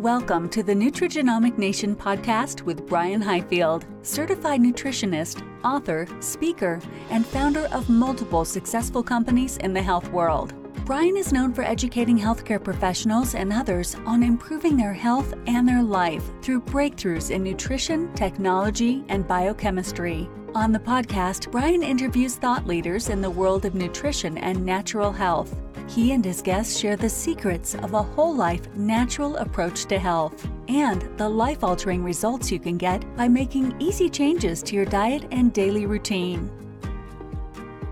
Welcome to the Nutrigenomic Nation podcast with Brian Highfield, certified nutritionist, author, speaker, and founder of multiple successful companies in the health world. Brian is known for educating healthcare professionals and others on improving their health and their life through breakthroughs in nutrition, technology, and biochemistry. On the podcast, Brian interviews thought leaders in the world of nutrition and natural health. He and his guests share the secrets of a whole life natural approach to health and the life altering results you can get by making easy changes to your diet and daily routine.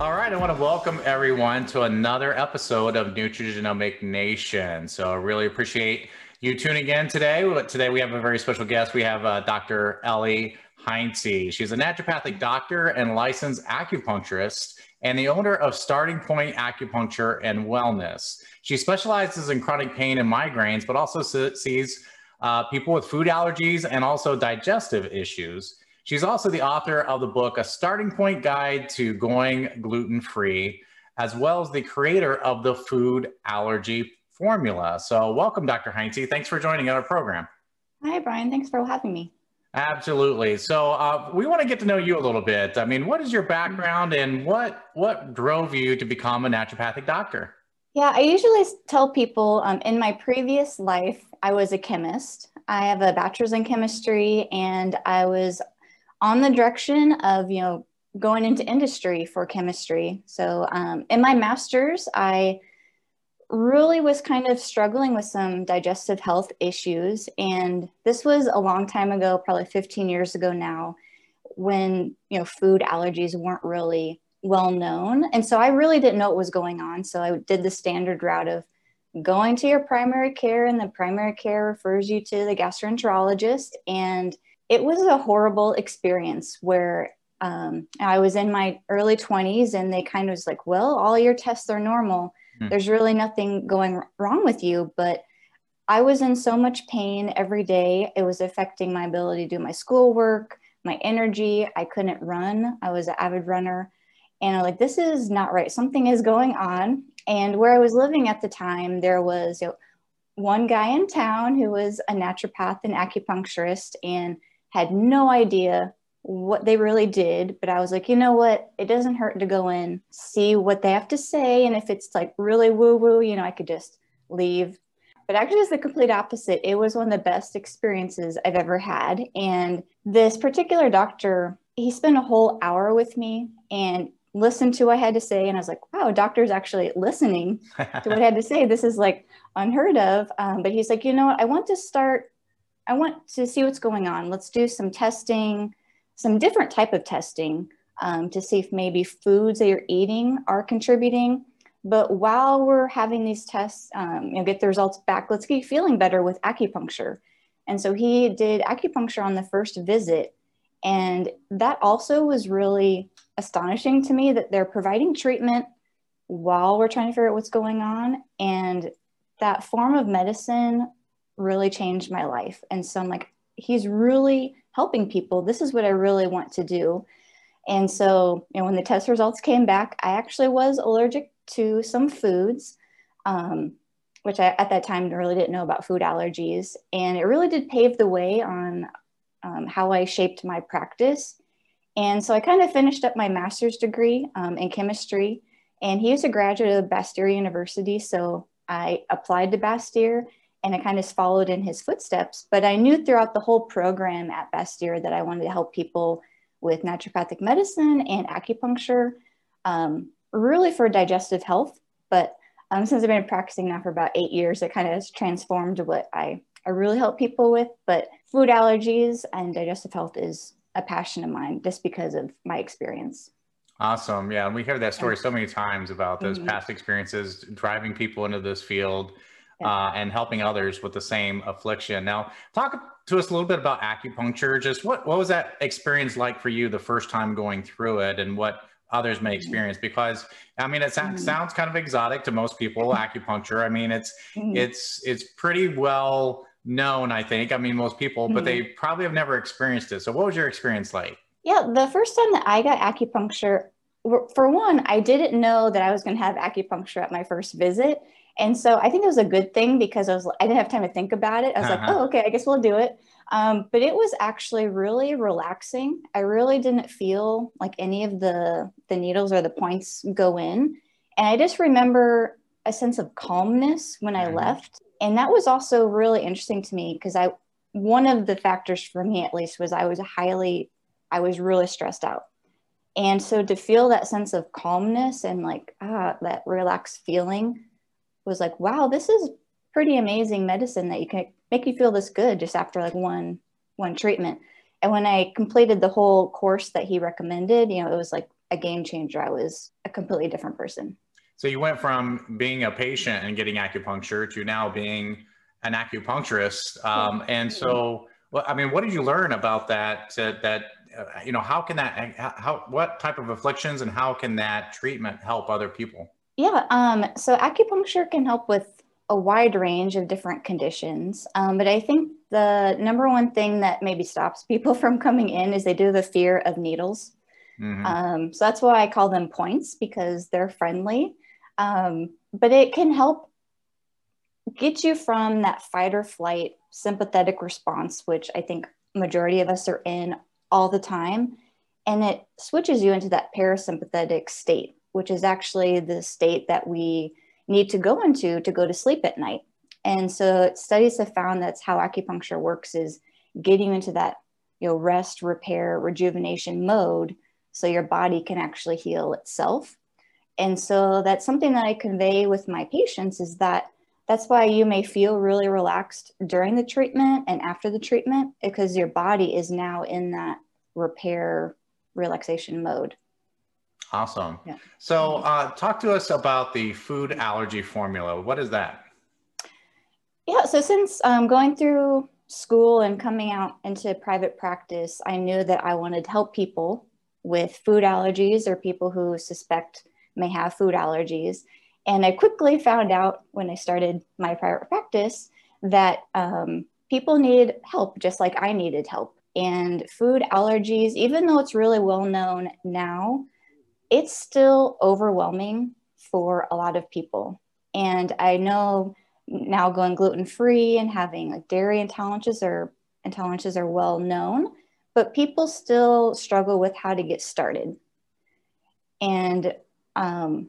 All right, I want to welcome everyone to another episode of Nutrigenomic Nation. So I really appreciate you tuning in today. Today we have a very special guest. We have uh, Dr. Ellie Heinze. She's a naturopathic doctor and licensed acupuncturist and the owner of Starting Point Acupuncture and Wellness. She specializes in chronic pain and migraines, but also sees uh, people with food allergies and also digestive issues. She's also the author of the book, A Starting Point Guide to Going Gluten Free, as well as the creator of the food allergy formula. So, welcome, Dr. Heinze. Thanks for joining our program. Hi, Brian. Thanks for having me. Absolutely. So uh, we want to get to know you a little bit. I mean, what is your background and what what drove you to become a naturopathic doctor? Yeah, I usually tell people um, in my previous life, I was a chemist. I have a bachelor's in chemistry, and I was on the direction of you know going into industry for chemistry. So um, in my master's, I really was kind of struggling with some digestive health issues. And this was a long time ago, probably 15 years ago now, when, you know, food allergies weren't really well known. And so I really didn't know what was going on. So I did the standard route of going to your primary care, and the primary care refers you to the gastroenterologist. And it was a horrible experience where um, I was in my early 20s and they kind of was like, well, all your tests are normal Hmm. There's really nothing going wrong with you. But I was in so much pain every day. It was affecting my ability to do my schoolwork, my energy. I couldn't run. I was an avid runner. And I'm like, this is not right. Something is going on. And where I was living at the time, there was you know, one guy in town who was a naturopath and acupuncturist and had no idea what they really did but i was like you know what? It doesn't hurt to go in see what they have to say and if it's like really woo woo you know i could just leave. But actually it's the complete opposite. It was one of the best experiences i've ever had and this particular doctor he spent a whole hour with me and listened to what i had to say and i was like wow doctor's actually listening to what i had to say. This is like unheard of. Um, but he's like you know what? I want to start i want to see what's going on. Let's do some testing some different type of testing um, to see if maybe foods that you're eating are contributing. But while we're having these tests, um, you know, get the results back, let's get feeling better with acupuncture. And so he did acupuncture on the first visit. And that also was really astonishing to me that they're providing treatment while we're trying to figure out what's going on. And that form of medicine really changed my life. And so I'm like, he's really helping people. This is what I really want to do. And so, you know, when the test results came back, I actually was allergic to some foods, um, which I at that time really didn't know about food allergies. And it really did pave the way on um, how I shaped my practice. And so I kind of finished up my master's degree um, in chemistry. And he was a graduate of Bastyr University. So I applied to Bastyr and I kind of followed in his footsteps. But I knew throughout the whole program at Bastyr that I wanted to help people with naturopathic medicine and acupuncture, um, really for digestive health. But um, since I've been practicing now for about eight years, it kind of has transformed what I, I really help people with. But food allergies and digestive health is a passion of mine just because of my experience. Awesome. Yeah. And we hear that story so many times about those mm-hmm. past experiences driving people into this field uh, and helping others with the same affliction. Now, talk to us a little bit about acupuncture. Just what, what was that experience like for you the first time going through it and what others may mm-hmm. experience? Because I mean, it mm-hmm. sounds kind of exotic to most people, acupuncture. I mean, it's, mm-hmm. it's, it's pretty well known, I think. I mean, most people, but they mm-hmm. probably have never experienced it. So what was your experience like? Yeah, the first time that I got acupuncture, for one, I didn't know that I was going to have acupuncture at my first visit. And so I think it was a good thing because I was I didn't have time to think about it. I was uh-huh. like, oh, okay, I guess we'll do it. Um, but it was actually really relaxing. I really didn't feel like any of the the needles or the points go in, and I just remember a sense of calmness when I mm-hmm. left. And that was also really interesting to me because I one of the factors for me at least was I was highly I was really stressed out. And so to feel that sense of calmness and like ah, that relaxed feeling was like, wow, this is pretty amazing medicine that you can make you feel this good just after like one one treatment. And when I completed the whole course that he recommended, you know, it was like a game changer. I was a completely different person. So you went from being a patient and getting acupuncture to now being an acupuncturist. Um, and so, well, I mean, what did you learn about that? Uh, that uh, you know, how can that? How what type of afflictions and how can that treatment help other people? Yeah. Um, so acupuncture can help with a wide range of different conditions. Um, but I think the number one thing that maybe stops people from coming in is they do the fear of needles. Mm-hmm. Um, so that's why I call them points because they're friendly. Um, but it can help get you from that fight or flight sympathetic response, which I think majority of us are in all the time. And it switches you into that parasympathetic state, which is actually the state that we need to go into to go to sleep at night. And so studies have found that's how acupuncture works is getting you into that you know rest, repair, rejuvenation mode so your body can actually heal itself. And so that's something that I convey with my patients is that that's why you may feel really relaxed during the treatment and after the treatment because your body is now in that repair relaxation mode. Awesome. Yeah. So, uh, talk to us about the food allergy formula. What is that? Yeah. So, since um, going through school and coming out into private practice, I knew that I wanted to help people with food allergies or people who suspect may have food allergies. And I quickly found out when I started my private practice that um, people need help just like I needed help. And food allergies, even though it's really well known now, it's still overwhelming for a lot of people. And I know now going gluten free and having like dairy intolerances are intolerances are well known, but people still struggle with how to get started. And um,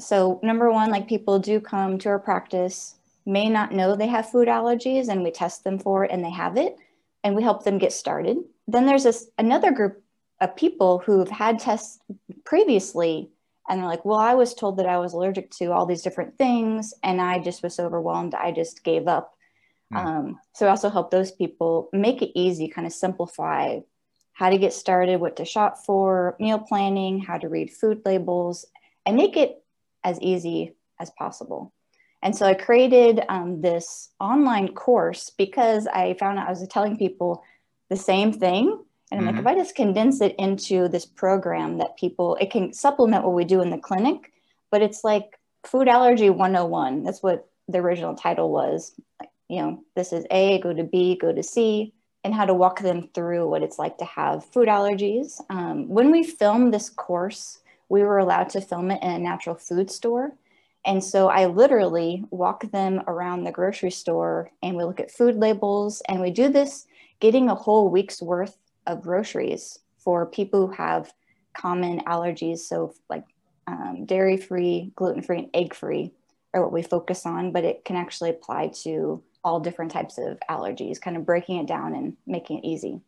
so, number one, like people do come to our practice, may not know they have food allergies, and we test them for it and they have it, and we help them get started. Then there's this another group of people who've had tests previously and they're like, well, I was told that I was allergic to all these different things, and I just was overwhelmed. I just gave up. Mm. Um, so I also help those people make it easy, kind of simplify how to get started, what to shop for, meal planning, how to read food labels, and make it as easy as possible. And so I created um, this online course because I found out I was telling people the same thing and I'm mm-hmm. like, if I just condense it into this program that people, it can supplement what we do in the clinic, but it's like food allergy 101. That's what the original title was. Like, you know, this is A, go to B, go to C, and how to walk them through what it's like to have food allergies. Um, when we filmed this course, we were allowed to film it in a natural food store. And so I literally walk them around the grocery store and we look at food labels and we do this getting a whole week's worth of groceries for people who have common allergies. So, like um, dairy free, gluten free, and egg free are what we focus on, but it can actually apply to all different types of allergies, kind of breaking it down and making it easy.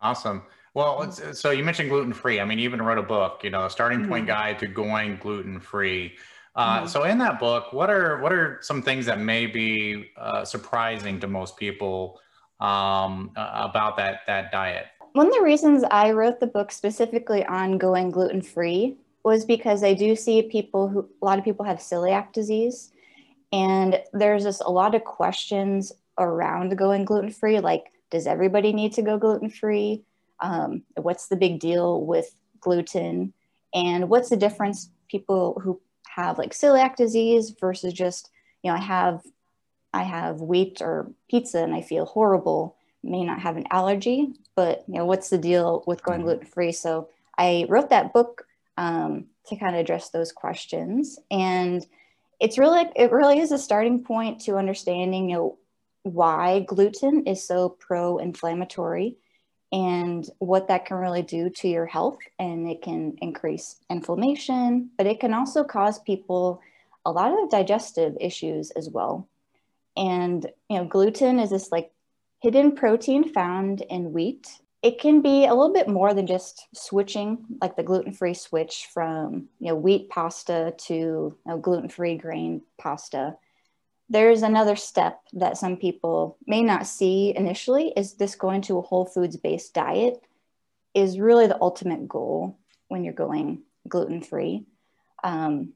Awesome. Well, so you mentioned gluten free. I mean, you even wrote a book, you know, a starting point mm-hmm. guide to going gluten free. Uh, mm-hmm. So, in that book, what are what are some things that may be uh, surprising to most people um, about that that diet? One of the reasons I wrote the book specifically on going gluten free was because I do see people who, a lot of people have celiac disease. And there's just a lot of questions around going gluten free like, does everybody need to go gluten free? Um, what's the big deal with gluten? And what's the difference people who have like celiac disease versus just, you know, I have I have wheat or pizza and I feel horrible may not have an allergy, but you know, what's the deal with going mm-hmm. gluten free? So I wrote that book um, to kind of address those questions. And it's really it really is a starting point to understanding you know why gluten is so pro-inflammatory and what that can really do to your health and it can increase inflammation but it can also cause people a lot of digestive issues as well and you know gluten is this like hidden protein found in wheat it can be a little bit more than just switching like the gluten-free switch from you know wheat pasta to you know, gluten-free grain pasta. There's another step that some people may not see initially is this going to a whole foods based diet is really the ultimate goal when you're going gluten-free. Um,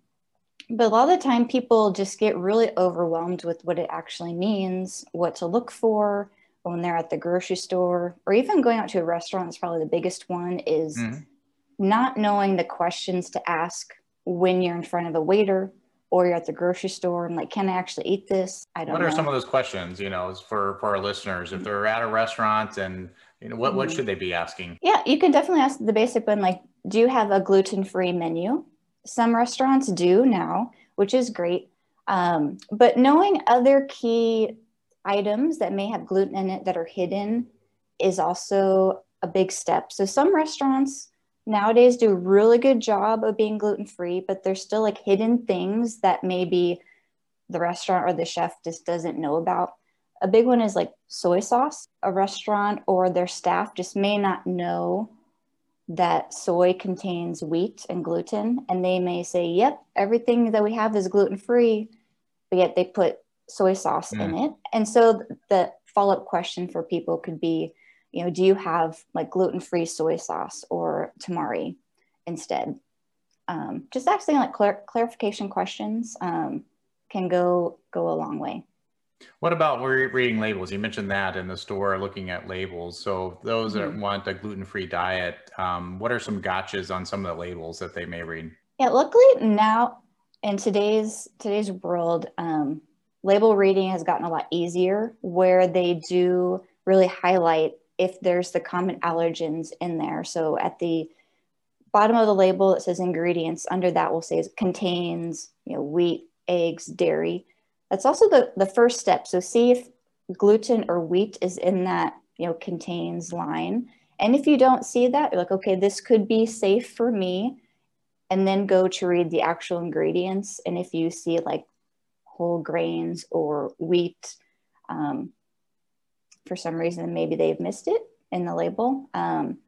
but a lot of the time people just get really overwhelmed with what it actually means what to look for when they're at the grocery store or even going out to a restaurant is probably the biggest one is mm-hmm. not knowing the questions to ask when you're in front of a waiter or you're at the grocery store and like can i actually eat this? I don't what are some of those questions you know for for our listeners? If they're at a restaurant and you know what, mm-hmm. what should they be asking? Yeah you can definitely ask the basic one like do you have a gluten-free menu? Some restaurants do now which is great. Um, but knowing other key items that may have gluten in it that are hidden is also a big step. So some restaurants nowadays do a really good job of being gluten free, but there's still like hidden things that maybe the restaurant or the chef just doesn't know about. A big one is like soy sauce. A restaurant or their staff just may not know that soy contains wheat and gluten, and they may say, Yep, everything that we have is gluten free, but yet they put soy sauce mm. in it. And so the follow up question for people could be, you know, do you have like gluten free soy sauce or tamari instead? Um, just asking like clar- clarification questions um, can go go a long way. What about reading labels? You mentioned that in the store, looking at labels. So those mm-hmm. that want a gluten-free diet, um, what are some gotchas on some of the labels that they may read? Yeah, luckily now in today's today's world, um, label reading has gotten a lot easier where they do really highlight if there's the common allergens in there. So at the bottom of the label, it says ingredients. Under that, we'll say it contains you know wheat, eggs, dairy. That's also the, the first step. So see if gluten or wheat is in that you know contains line. And if you don't see that, you're like, okay, this could be safe for me. And then go to read the actual ingredients. And if you see like whole grains or wheat. Um, for some reason, maybe they've missed it in the label. Um,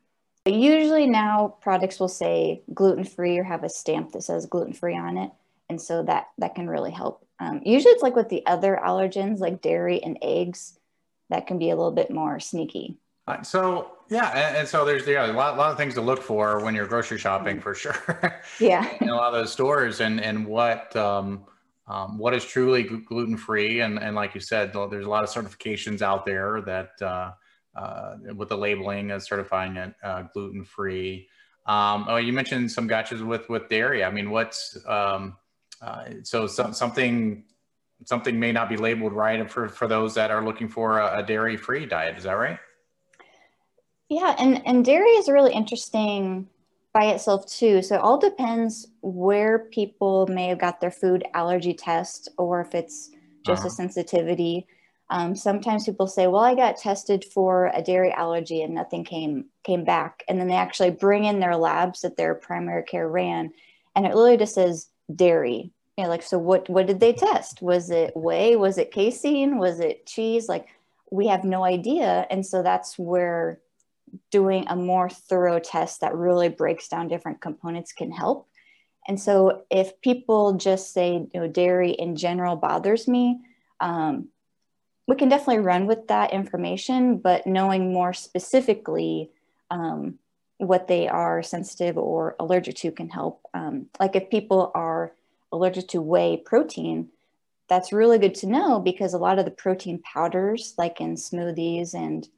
but usually now products will say gluten free or have a stamp that says gluten free on it. And so that, that can really help. Um, usually it's like with the other allergens like dairy and eggs, that can be a little bit more sneaky. Uh, so yeah, and, and, so there's yeah, a lot, a lot of things to look for when you're grocery shopping for sure. Yeah, in a lot of those stores, and and what um, um, what is truly gluten free. And, and like you said, there's a lot of certifications out there that uh, uh, with the labeling as certifying it uh, gluten free. Um, oh, you mentioned some gotchas with with dairy. I mean, what's um, uh, so some, something something may not be labeled right for for those that are looking for a, a dairy free diet. Is that right? Yeah, and and dairy is a really interesting by itself too. So it all depends where people may have got their food allergy test or if it's just uh-huh. a sensitivity. Um, sometimes people say, "Well, I got tested for a dairy allergy and nothing came came back," and then they actually bring in their labs that their primary care ran, and it literally just says dairy. You know, like so, what what did they test? Was it whey? Was it casein? Was it cheese? Like we have no idea, and so that's where doing a more thorough test that really breaks down different components can help. And so if people just say, you know, dairy in general bothers me, um, we can definitely run with that information, but knowing more specifically um, what they are sensitive or allergic to can help. Um, like if people are allergic to whey protein, that's really good to know because a lot of the protein powders, like in smoothies and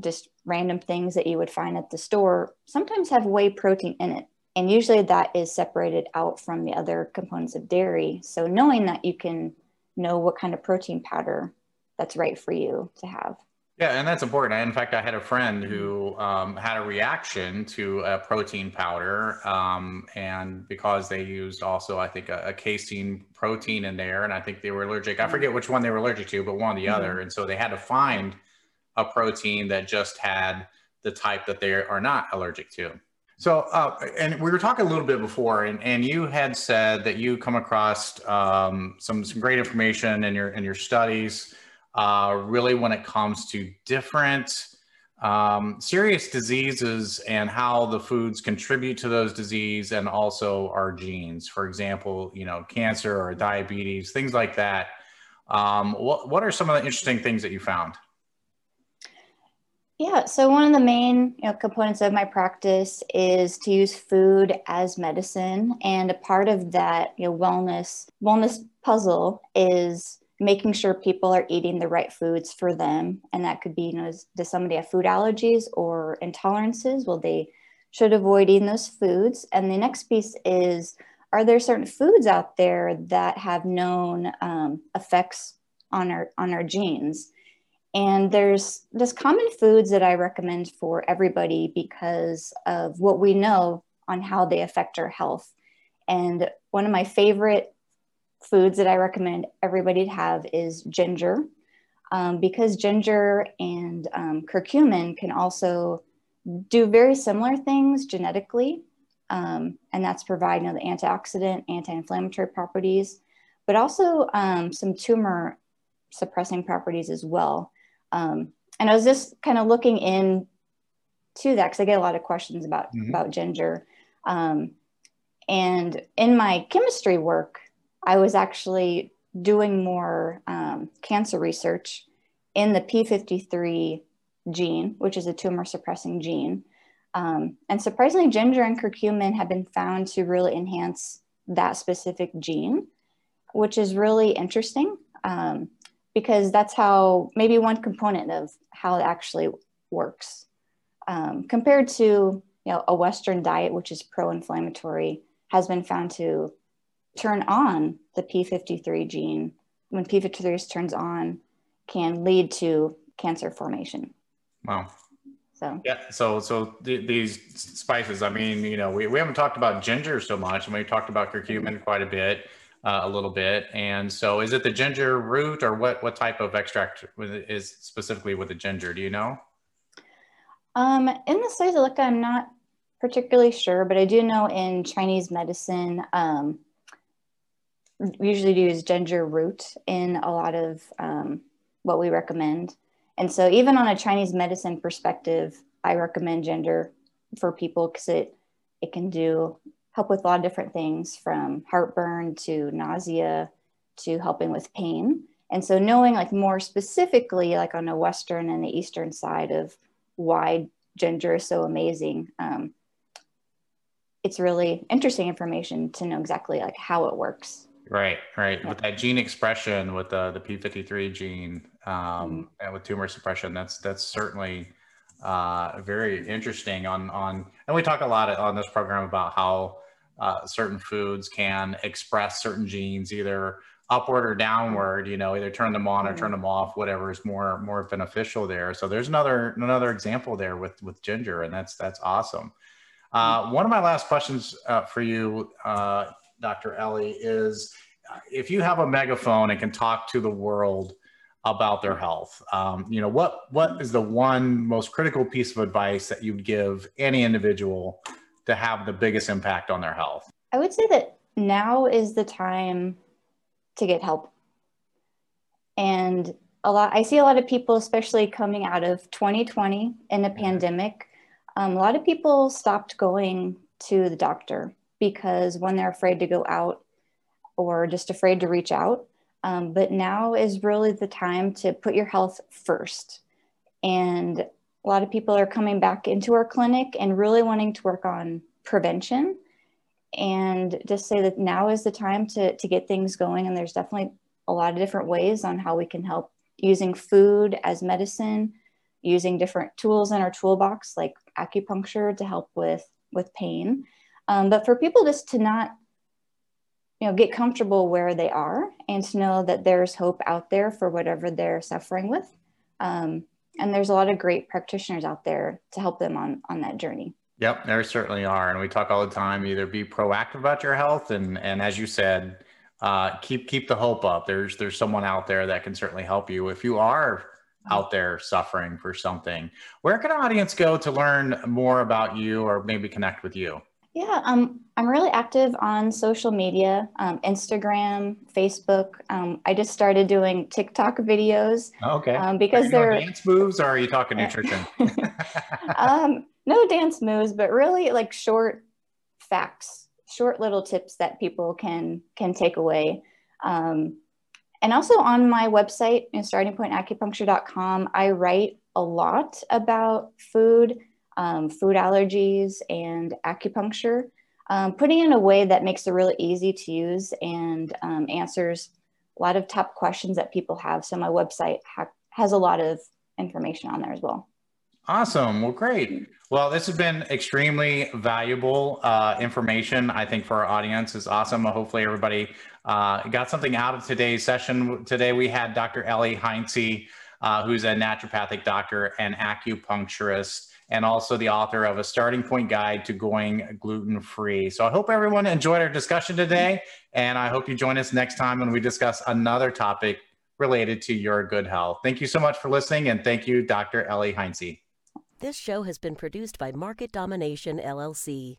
just random things that you would find at the store sometimes have whey protein in it. And usually that is separated out from the other components of dairy. So knowing that you can know what kind of protein powder that's right for you to have. Yeah, and that's important. In fact, I had a friend who um, had a reaction to a protein powder, um, and because they used also, I think, a, a, casein protein in there, and I think they were allergic. I forget which one they were allergic to, but one or the mm-hmm. other. And so they had to find a protein that just had the type that they are not allergic to. So, uh, and we were talking a little bit before, and, and you had said that you come across um, some some great information in your in your studies uh, really when it comes to different um, serious diseases and how the foods contribute to those diseases and also our genes. For example, you know, cancer or diabetes, things like that. Um, what, what are some of the interesting things that you found? Yeah, so one of the main you know, components of my practice is to use food as medicine, and a part of that you know, wellness wellness puzzle is making sure people are eating the right foods for them. And that could be, you know, does somebody have food allergies or intolerances? Well, they should avoid eating those foods. And the next piece is, are there certain foods out there that have known um, effects on our on our genes? And there's there's common foods that I recommend for everybody because of what we know on how they affect our health. And one of my favorite foods that I recommend everybody to have is ginger, um, because ginger and um, curcumin can also do very similar things genetically, um, and that's provide you know, the antioxidant, anti-inflammatory properties, but also um, some tumor suppressing properties as well. Um, and I was just kind of looking in to that because I get a lot of questions about mm-hmm. about ginger. Um, and in my chemistry work, I was actually doing more um, cancer research in the P53 gene, which is a tumor suppressing gene. Um, and surprisingly, ginger and curcumin have been found to really enhance that specific gene, which is really interesting um, because that's how maybe one component of how it actually works. Um, compared to you know a Western diet, which is pro-inflammatory, has been found to turn on the P53 gene, when P53 turns on, can lead to cancer formation. Wow. So yeah, so so th- these spices. I mean, you know, we, we haven't talked about ginger so much, and we talked about curcumin quite a bit, uh, a little bit. And so, is it the ginger root, or what what type of extract is specifically with the ginger? Do you know? Um, in the studies I'm not particularly sure, but I do know in Chinese medicine, um, we usually use ginger root in a lot of um, what we recommend. And so, even on a Chinese medicine perspective, I recommend ginger for people because it it can do help with a lot of different things from heartburn to nausea to helping with pain. And so, knowing like more specifically, like on the western and the eastern side of why ginger is so amazing, um, it's really interesting information to know exactly like how it works. Right, right. Yeah. With that gene expression, with the the p53 gene, um, mm-hmm. and with tumor suppression, that's that's certainly uh, very interesting. On on, and we talk a lot on this program about how uh, certain foods can express certain genes either upward or downward. You know, either turn them on or turn mm-hmm. them off. Whatever is more more beneficial there. So there's another another example there with with ginger, and that's that's awesome. Uh, mm-hmm. one of my last questions uh, for you, uh, Dr. Ellie, is if you have a megaphone and can talk to the world about their health, um, you know, what what is the one most critical piece of advice that you'd give any individual to have the biggest impact on their health? I would say that now is the time to get help. And a lot, I see a lot of people, especially coming out of 2020 in the pandemic, um, a lot of people stopped going to the doctor because when they're afraid to go out or just afraid to reach out. Um, but now is really the time to put your health first. And a lot of people are coming back into our clinic and really wanting to work on prevention and just say that now is the time to, to get things going. And there's definitely a lot of different ways on how we can help using food as medicine, using different tools in our toolbox like acupuncture to help with, with pain. Um, but for people just to not, you know, get comfortable where they are and to know that there's hope out there for whatever they're suffering with. Um, and there's a lot of great practitioners out there to help them on on that journey. Yep, there certainly are, and we talk all the time. Either be proactive about your health, and and as you said, uh, keep keep the hope up. There's there's someone out there that can certainly help you if you are out there suffering for something. Where can our audience go to learn more about you or maybe connect with you? Yeah, um, I'm really active on social media, um, Instagram, Facebook. Um, I just started doing TikTok videos. Okay. Um, because they're dance moves, or are you talking nutrition? um, no dance moves, but really like short facts, short little tips that people can can take away. Um, and also on my website, you know, startingpointacupuncture.com, I write a lot about food um, food allergies and acupuncture, um, putting in a way that makes it really easy to use and um, answers a lot of top questions that people have. So my website ha- has a lot of information on there as well. Awesome. Well, great. Well, this has been extremely valuable uh, information. I think for our audience is awesome. Hopefully, everybody uh, got something out of today's session. Today, we had Dr. Ellie Heinze, uh, who's a naturopathic doctor and acupuncturist and also the author of a starting point guide to going gluten free. So I hope everyone enjoyed our discussion today, and I hope you join us next time when we discuss another topic related to your good health. Thank you so much for listening, and thank you, Dr. Ellie Heinze. This show has been produced by Market Domination LLC.